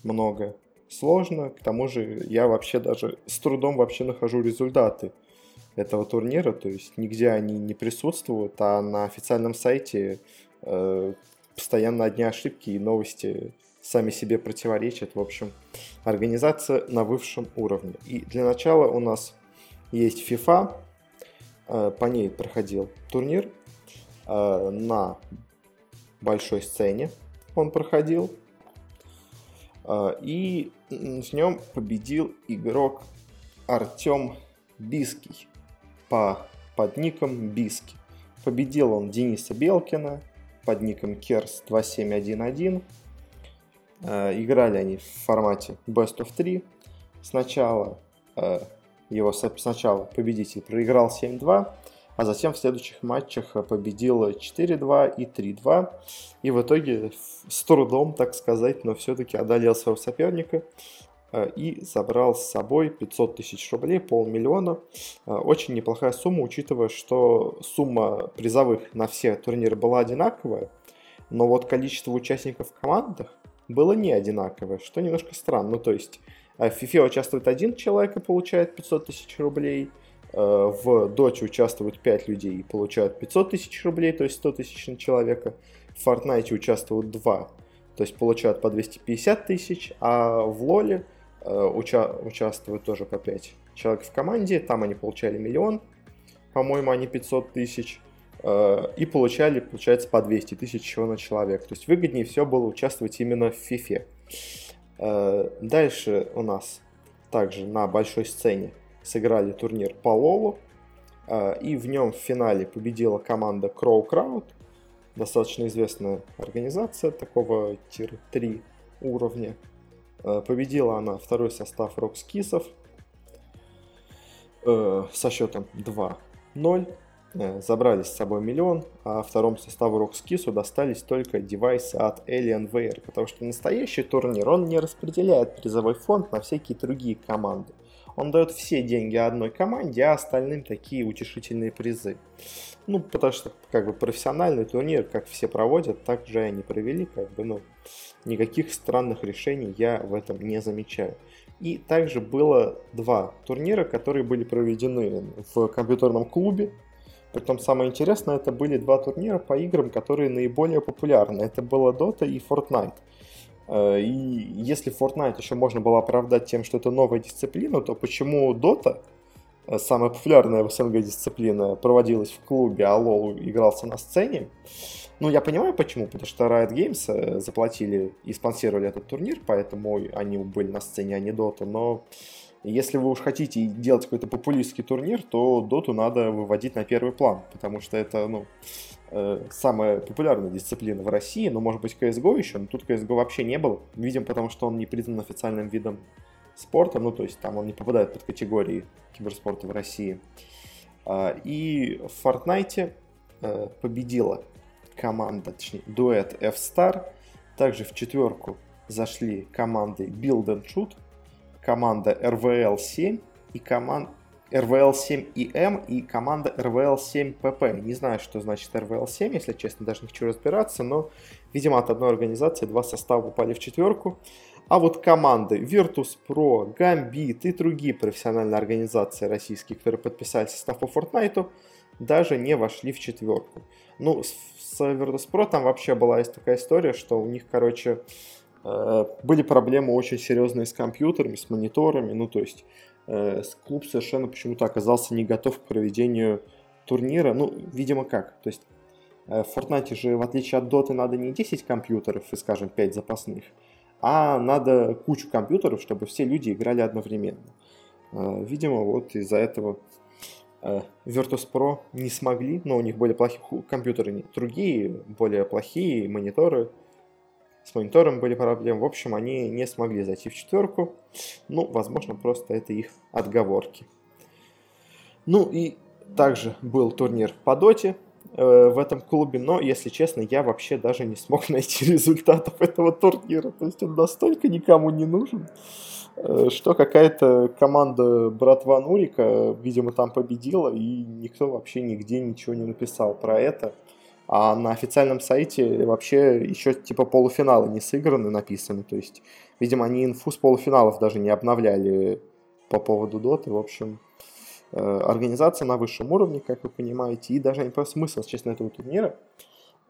много сложно. К тому же я вообще даже с трудом вообще нахожу результаты этого турнира, то есть нигде они не присутствуют, а на официальном сайте э, постоянно одни ошибки и новости сами себе противоречат. В общем, организация на высшем уровне. И для начала у нас есть FIFA, э, по ней проходил турнир э, на большой сцене он проходил. Э, и в нем победил игрок Артем Биский по, под ником Биски. Победил он Дениса Белкина под ником Керс 2711. Э, играли они в формате Best of 3. Сначала э, его сначала победитель проиграл 7-2, а затем в следующих матчах победил 4-2 и 3-2. И в итоге с трудом, так сказать, но все-таки одолел своего соперника и забрал с собой 500 тысяч рублей, полмиллиона. Э, очень неплохая сумма, учитывая, что сумма призовых на все турниры была одинаковая, но вот количество участников в командах было не одинаковое, что немножко странно. Ну, то есть э, в FIFA участвует один человек и получает 500 тысяч рублей – Э, в доте участвуют 5 людей и получают 500 тысяч рублей, то есть 100 тысяч на человека. В Fortnite участвуют 2, то есть получают по 250 тысяч, а в Лоле э, уча- участвуют тоже по 5 человек в команде, там они получали миллион, по-моему, они 500 тысяч, э, и получали, получается, по 200 тысяч чего на человека. То есть выгоднее все было участвовать именно в FIFA. Э, дальше у нас также на большой сцене сыграли турнир по Лолу, а, и в нем в финале победила команда Crow Crowd. достаточно известная организация такого тир-3 уровня. Э, победила она второй состав Рокскисов э, со счетом 2-0. Э, забрали с собой миллион, а второму составу Rockskissу достались только девайсы от Alienware, потому что настоящий турнир, он не распределяет призовой фонд на всякие другие команды. Он дает все деньги одной команде, а остальным такие утешительные призы. Ну, потому что, как бы, профессиональный турнир, как все проводят, так же они провели, как бы, ну, никаких странных решений я в этом не замечаю. И также было два турнира, которые были проведены в компьютерном клубе притом самое интересное, это были два турнира по играм, которые наиболее популярны. Это было Dota и Fortnite. Э, и если Fortnite еще можно было оправдать тем, что это новая дисциплина, то почему Dota, самая популярная в СНГ дисциплина, проводилась в клубе, а LoL игрался на сцене? Ну, я понимаю почему, потому что Riot Games э, заплатили и спонсировали этот турнир, поэтому они были на сцене, а не Dota, но если вы уж хотите делать какой-то популистский турнир, то доту надо выводить на первый план, потому что это, ну, э, самая популярная дисциплина в России, но может быть CSGO еще, но тут CSGO вообще не было, видим, потому что он не признан официальным видом спорта, ну, то есть там он не попадает под категории киберспорта в России. А, и в Fortnite э, победила команда, точнее, дуэт F-Star, также в четверку зашли команды Build and Shoot, команда RVL7 и команда RVL7EM и команда RVL7PP. Не знаю, что значит RVL7, если честно, даже не хочу разбираться, но, видимо, от одной организации два состава упали в четверку. А вот команды Virtus.pro, Gambit и другие профессиональные организации российские, которые подписали состав по Fortnite, даже не вошли в четверку. Ну, с Virtus.pro там вообще была есть такая история, что у них, короче, Э, были проблемы очень серьезные с компьютерами, с мониторами, ну то есть э, клуб совершенно почему-то оказался не готов к проведению турнира, ну, видимо, как, то есть э, в Fortnite же, в отличие от Dota, надо не 10 компьютеров и, скажем, 5 запасных, а надо кучу компьютеров, чтобы все люди играли одновременно. Видимо, вот из-за этого Virtus.pro не смогли, но у них были плохие компьютеры, другие, более плохие мониторы, с монитором были проблемы. В общем, они не смогли зайти в четверку. Ну, возможно, просто это их отговорки. Ну и также был турнир по доте э, в этом клубе, но, если честно, я вообще даже не смог [laughs] найти результатов этого турнира. То есть он настолько никому не нужен, э, что какая-то команда братва Нурика, видимо, там победила, и никто вообще нигде ничего не написал про это. А на официальном сайте вообще еще типа полуфиналы не сыграны, написаны. То есть, видимо, они инфу с полуфиналов даже не обновляли по поводу доты. В общем, э, организация на высшем уровне, как вы понимаете, и даже не понимаю смысл, честно, этого турнира.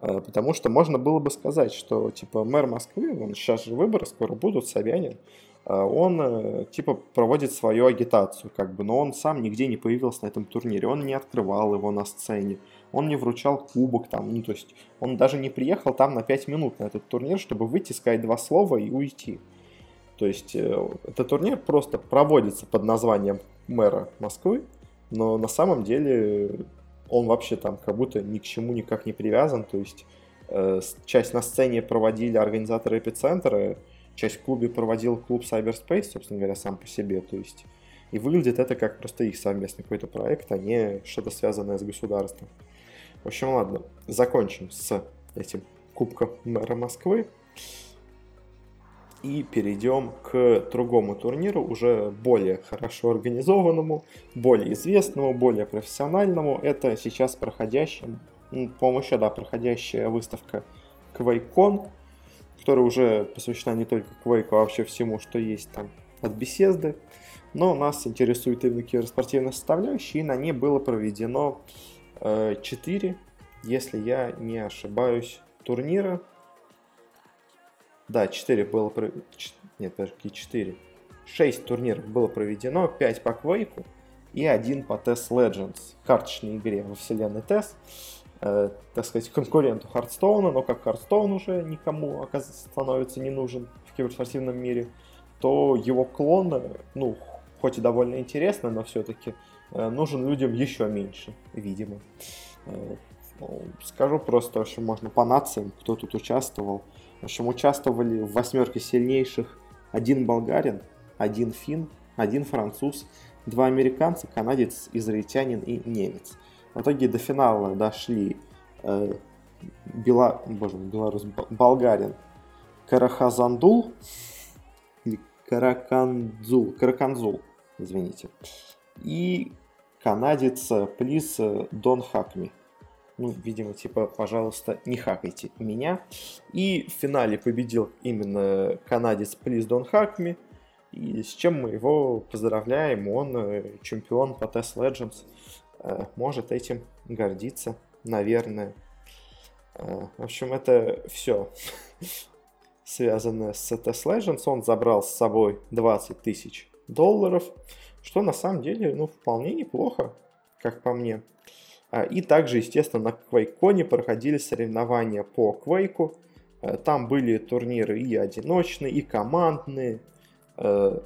Э, потому что можно было бы сказать, что типа мэр Москвы, он сейчас же выборы скоро будут, Собянин, э, он типа проводит свою агитацию, как бы, но он сам нигде не появился на этом турнире, он не открывал его на сцене, он не вручал кубок там, ну то есть он даже не приехал там на 5 минут на этот турнир, чтобы выйти, сказать два слова и уйти. То есть э, этот турнир просто проводится под названием мэра Москвы, но на самом деле он вообще там как будто ни к чему никак не привязан, то есть э, часть на сцене проводили организаторы эпицентра, часть в клубе проводил клуб Cyberspace, собственно говоря, сам по себе, то есть и выглядит это как просто их совместный какой-то проект, а не что-то связанное с государством. В общем, ладно, закончим с этим Кубком мэра Москвы. И перейдем к другому турниру, уже более хорошо организованному, более известному, более профессиональному. Это сейчас проходящая, еще, да, проходящая выставка QuakeCon, которая уже посвящена не только Quake, а вообще всему, что есть там от беседы. Но нас интересует именно киберспортивная составляющая, и на ней было проведено 4, э, если я не ошибаюсь, турнира. Да, 4 было... Нет, подожди, 4. 6 турниров было проведено, 5 по Quake и один по TES Legends, карточной игре во вселенной TES. Э, так сказать, конкуренту Хардстоуна, но как Hearthstone уже никому оказывается становится не нужен в киберспортивном мире, то его клон, ну, хоть и довольно интересно, но все-таки э, нужен людям еще меньше, видимо. Э, Скажу просто, общем, можно по нациям, кто тут участвовал. В общем, участвовали в восьмерке сильнейших один болгарин, один фин, один француз, два американца, канадец, израильтянин и немец. В итоге до финала дошли э, Бела... Боже мой, белорус, болгарин Карахазандул или Караканзул, Караканзул, извините, и канадец Плис Дон Хакми. Ну, видимо, типа, пожалуйста, не хакайте меня. И в финале победил именно канадец Плиз Дон Хакми. И с чем мы его поздравляем. Он э, чемпион по Test Legends. Э, может этим гордиться, наверное. Э, в общем, это все [laughs] связанное с Test Legends. Он забрал с собой 20 тысяч долларов, что на самом деле, ну, вполне неплохо, как по мне. А, и также, естественно, на QuakeCon проходили соревнования по Quake. Э, там были турниры и одиночные, и командные. Э,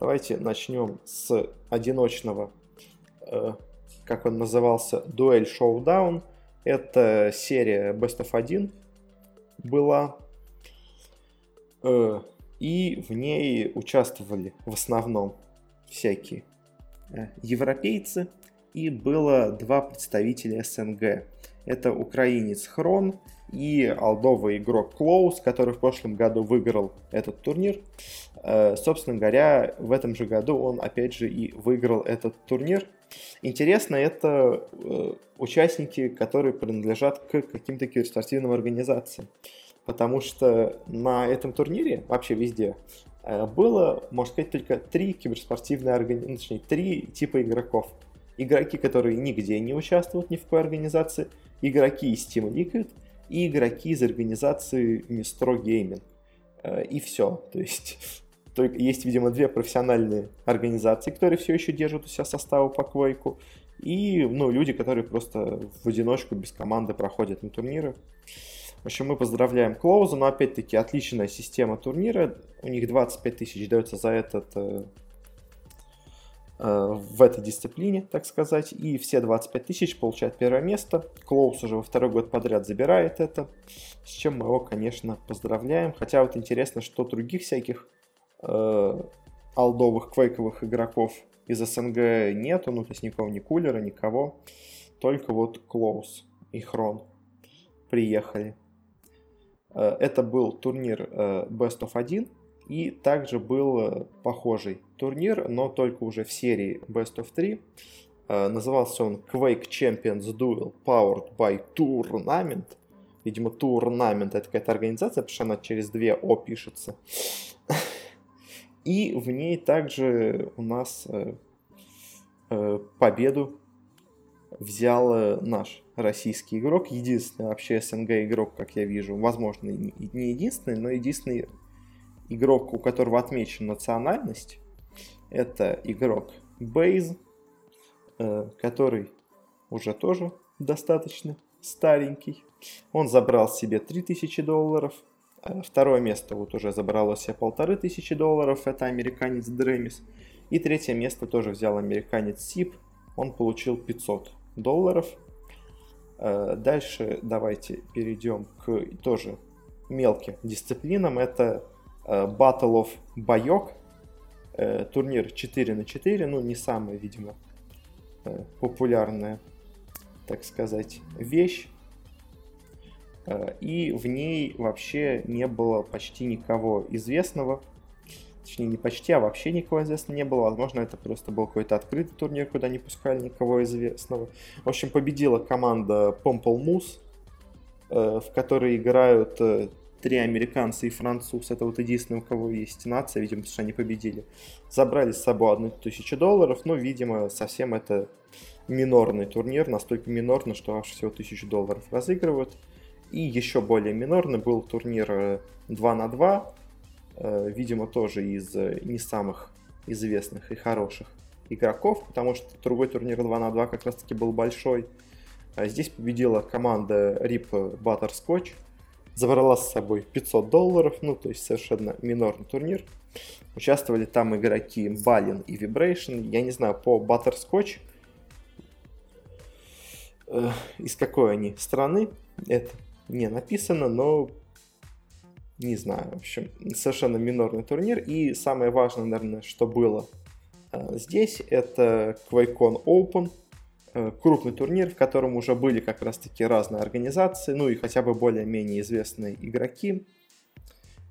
давайте начнем с одиночного, э, как он назывался, Дуэль Showdown. Это серия Best of 1 была. И в ней участвовали в основном всякие европейцы – и было два представителя СНГ. Это украинец Хрон и алдовый игрок Клоус, который в прошлом году выиграл этот турнир. Э, собственно говоря, в этом же году он опять же и выиграл этот турнир. Интересно, это э, участники, которые принадлежат к каким-то киберспортивным организациям. Потому что на этом турнире, вообще везде, э, было, можно сказать, только три киберспортивные организации, точнее, три типа игроков игроки, которые нигде не участвуют ни в какой организации, игроки из Team Liquid и игроки из организации Mistro Gaming. Э, и все. То есть [laughs] только есть, видимо, две профессиональные организации, которые все еще держат у себя составы по квейку, и ну, люди, которые просто в одиночку без команды проходят на турниры. В общем, мы поздравляем Клоуза, но опять-таки отличная система турнира. У них 25 тысяч дается за этот э, в этой дисциплине, так сказать, и все 25 тысяч получают первое место. Клоус уже во второй год подряд забирает это, с чем мы его, конечно, поздравляем. Хотя вот интересно, что других всяких э, алдовых квейковых игроков из СНГ нету, ну то есть никого, ни кулера, никого, только вот Клоус и Хрон приехали. Э, это был турнир э, Best of 1, и также был э, похожий турнир, но только уже в серии Best of 3. Э, назывался он Quake Champions Duel Powered by Tournament. Видимо, Tournament это какая-то организация, потому что она через две О пишется. И в ней также у нас э, победу взял наш российский игрок, единственный вообще СНГ игрок, как я вижу, возможно, не единственный, но единственный игрок, у которого отмечена национальность, это игрок Бейз, э, который уже тоже достаточно старенький. Он забрал себе 3000 долларов. Э, второе место вот уже забрало себе полторы тысячи долларов, это американец Дремис. И третье место тоже взял американец Сип, он получил 500 долларов. Э, дальше давайте перейдем к тоже мелким дисциплинам. Это Battle of Байок. Э, турнир 4 на 4, ну не самая, видимо, э, популярная, так сказать, вещь. И в ней вообще не было почти никого известного. Точнее, не почти, а вообще никого известного не было. Возможно, это просто был какой-то открытый турнир, куда не пускали никого известного. В общем, победила команда Pomple Moose, в которой играют три американца и француз, это вот единственное, у кого есть нация, видимо, потому что они победили, забрали с собой одну тысячу долларов, но, видимо, совсем это минорный турнир, настолько минорный, что аж всего тысячу долларов разыгрывают. И еще более минорный был турнир 2 э, на 2, э, видимо, тоже из э, не самых известных и хороших игроков, потому что другой турнир 2 на 2 как раз таки был большой. Здесь победила команда RIP Butterscotch, забрала с собой 500 долларов, ну, то есть совершенно минорный турнир. Участвовали там игроки Балин и Vibration. Я не знаю, по Butterscotch Э, из какой они страны, это не написано, но не знаю, в общем, совершенно минорный турнир. И самое важное, наверное, что было э, здесь, это QuakeCon Open, крупный турнир, в котором уже были как раз-таки разные организации, ну и хотя бы более-менее известные игроки.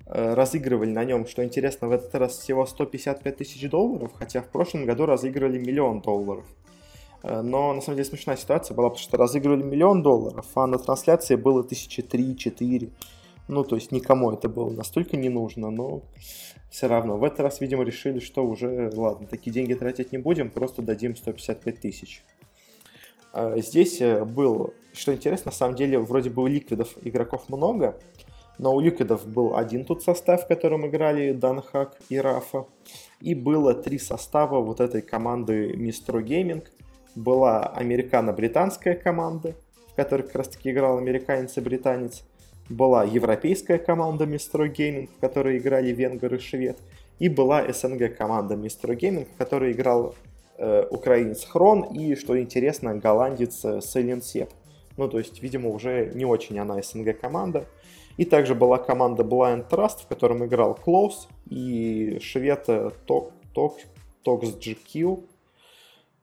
Э, разыгрывали на нем, что интересно, в этот раз всего 155 тысяч долларов, хотя в прошлом году разыгрывали миллион долларов. Э, но на самом деле смешная ситуация была, потому что разыгрывали миллион долларов, а на трансляции было тысячи три-четыре. Ну, то есть никому это было настолько не нужно, но все равно. В этот раз, видимо, решили, что уже, ладно, такие деньги тратить не будем, просто дадим 155 тысяч. А здесь э, был, что интересно, на самом деле, вроде бы у ликвидов игроков много, но у ликвидов был один тут состав, в котором играли Данхак и Рафа. И было три состава вот этой команды Mistro Gaming. Была американо-британская команда, в которой как раз таки играл американец и британец была европейская команда Mistro Gaming, в которой играли венгер и швед, и была СНГ команда Mistro Gaming, в которой играл э, украинец Хрон и, что интересно, голландец э, Сеп. Ну, то есть, видимо, уже не очень она СНГ команда. И также была команда Blind Trust, в котором играл Клоус и швед Ток, Ток, Токс GQ,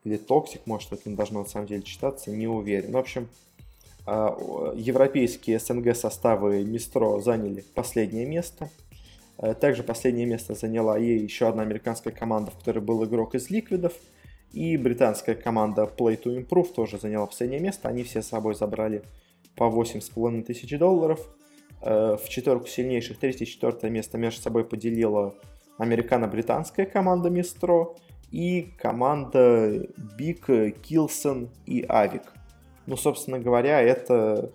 или Токсик, может, это не должно на самом деле читаться, не уверен. В общем, европейские СНГ составы Мистро заняли последнее место. Э, также последнее место заняла и еще одна американская команда, в которой был игрок из Ликвидов. И британская команда Play to Improve тоже заняла последнее место. Они все с собой забрали по 8,5 тысяч долларов. Э, в четверку сильнейших третье и четвертое место между собой поделила американо-британская команда Мистро и команда Big, Kilson и Avik. Ну, собственно говоря, это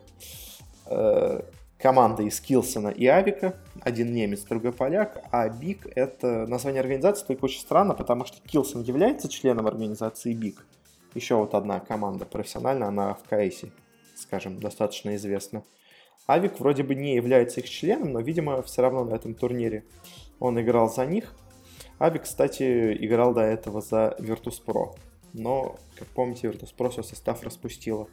э, команда из Килсона и Авика. Один немец, другой поляк. А БИК — это название организации, только очень странно, потому что Килсон является членом организации БИК. Еще вот одна команда профессиональная, она в КСе, скажем, достаточно известна. Авик вроде бы не является их членом, но, видимо, все равно на этом турнире он играл за них. Авик, кстати, играл до этого за Virtus.pro но, как помните, Virtus.pro свой состав распустила.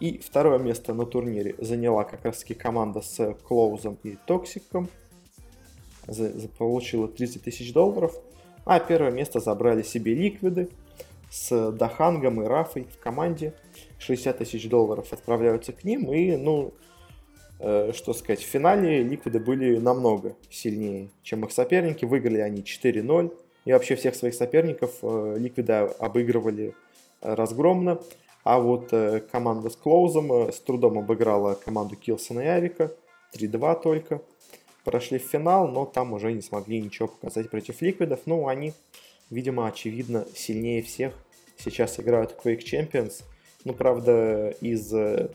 И второе место на турнире заняла как раз таки команда с Клоузом и Токсиком. За, за, получила 30 тысяч долларов. А первое место забрали себе Ликвиды с Дахангом и Рафой в команде. 60 тысяч долларов отправляются к ним. И, ну, э, что сказать, в финале Ликвиды были намного сильнее, чем их соперники. Выиграли они 4-0. И вообще всех своих соперников э, Ликвида обыгрывали э, разгромно. А вот э, команда с Клоузом э, с трудом обыграла команду Килсона и Авика. 3-2 только. Прошли в финал, но там уже не смогли ничего показать против Ликвидов. Ну, они, видимо, очевидно, сильнее всех. Сейчас играют Quake Champions. Ну, правда, из э,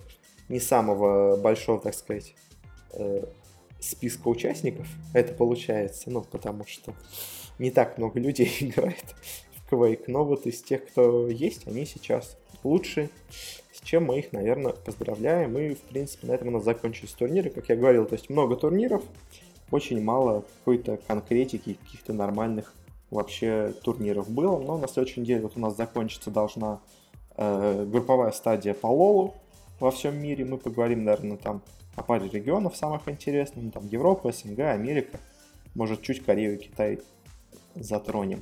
не самого большого, так сказать, э, списка участников это получается. Ну, потому что не так много людей [laughs] играет в Quake. Но вот из тех, кто есть, они сейчас лучше, с чем мы их, наверное, поздравляем. И, в принципе, на этом у нас закончились турниры. Как я говорил, то есть много турниров, очень мало какой-то конкретики, каких-то нормальных вообще турниров было. Но на следующей неделе вот у нас закончится должна э, групповая стадия по Лолу во всем мире. Мы поговорим, наверное, там о паре регионов самых интересных. Ну, там Европа, СНГ, Америка. Может, чуть Корею, Китай затронем.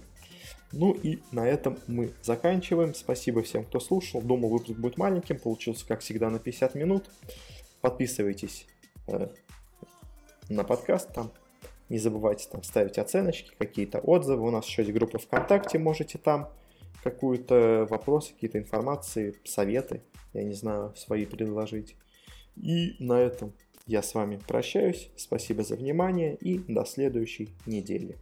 Ну и на этом мы заканчиваем. Спасибо всем, кто слушал. Думал, выпуск будет маленьким. Получился, как всегда, на 50 минут. Подписывайтесь э, на подкаст там. Не забывайте там ставить оценочки, какие-то отзывы. У нас еще есть группа ВКонтакте, можете там какую-то вопросы, какие-то информации, советы, я не знаю, свои предложить. И на этом я с вами прощаюсь. Спасибо за внимание и до следующей недели.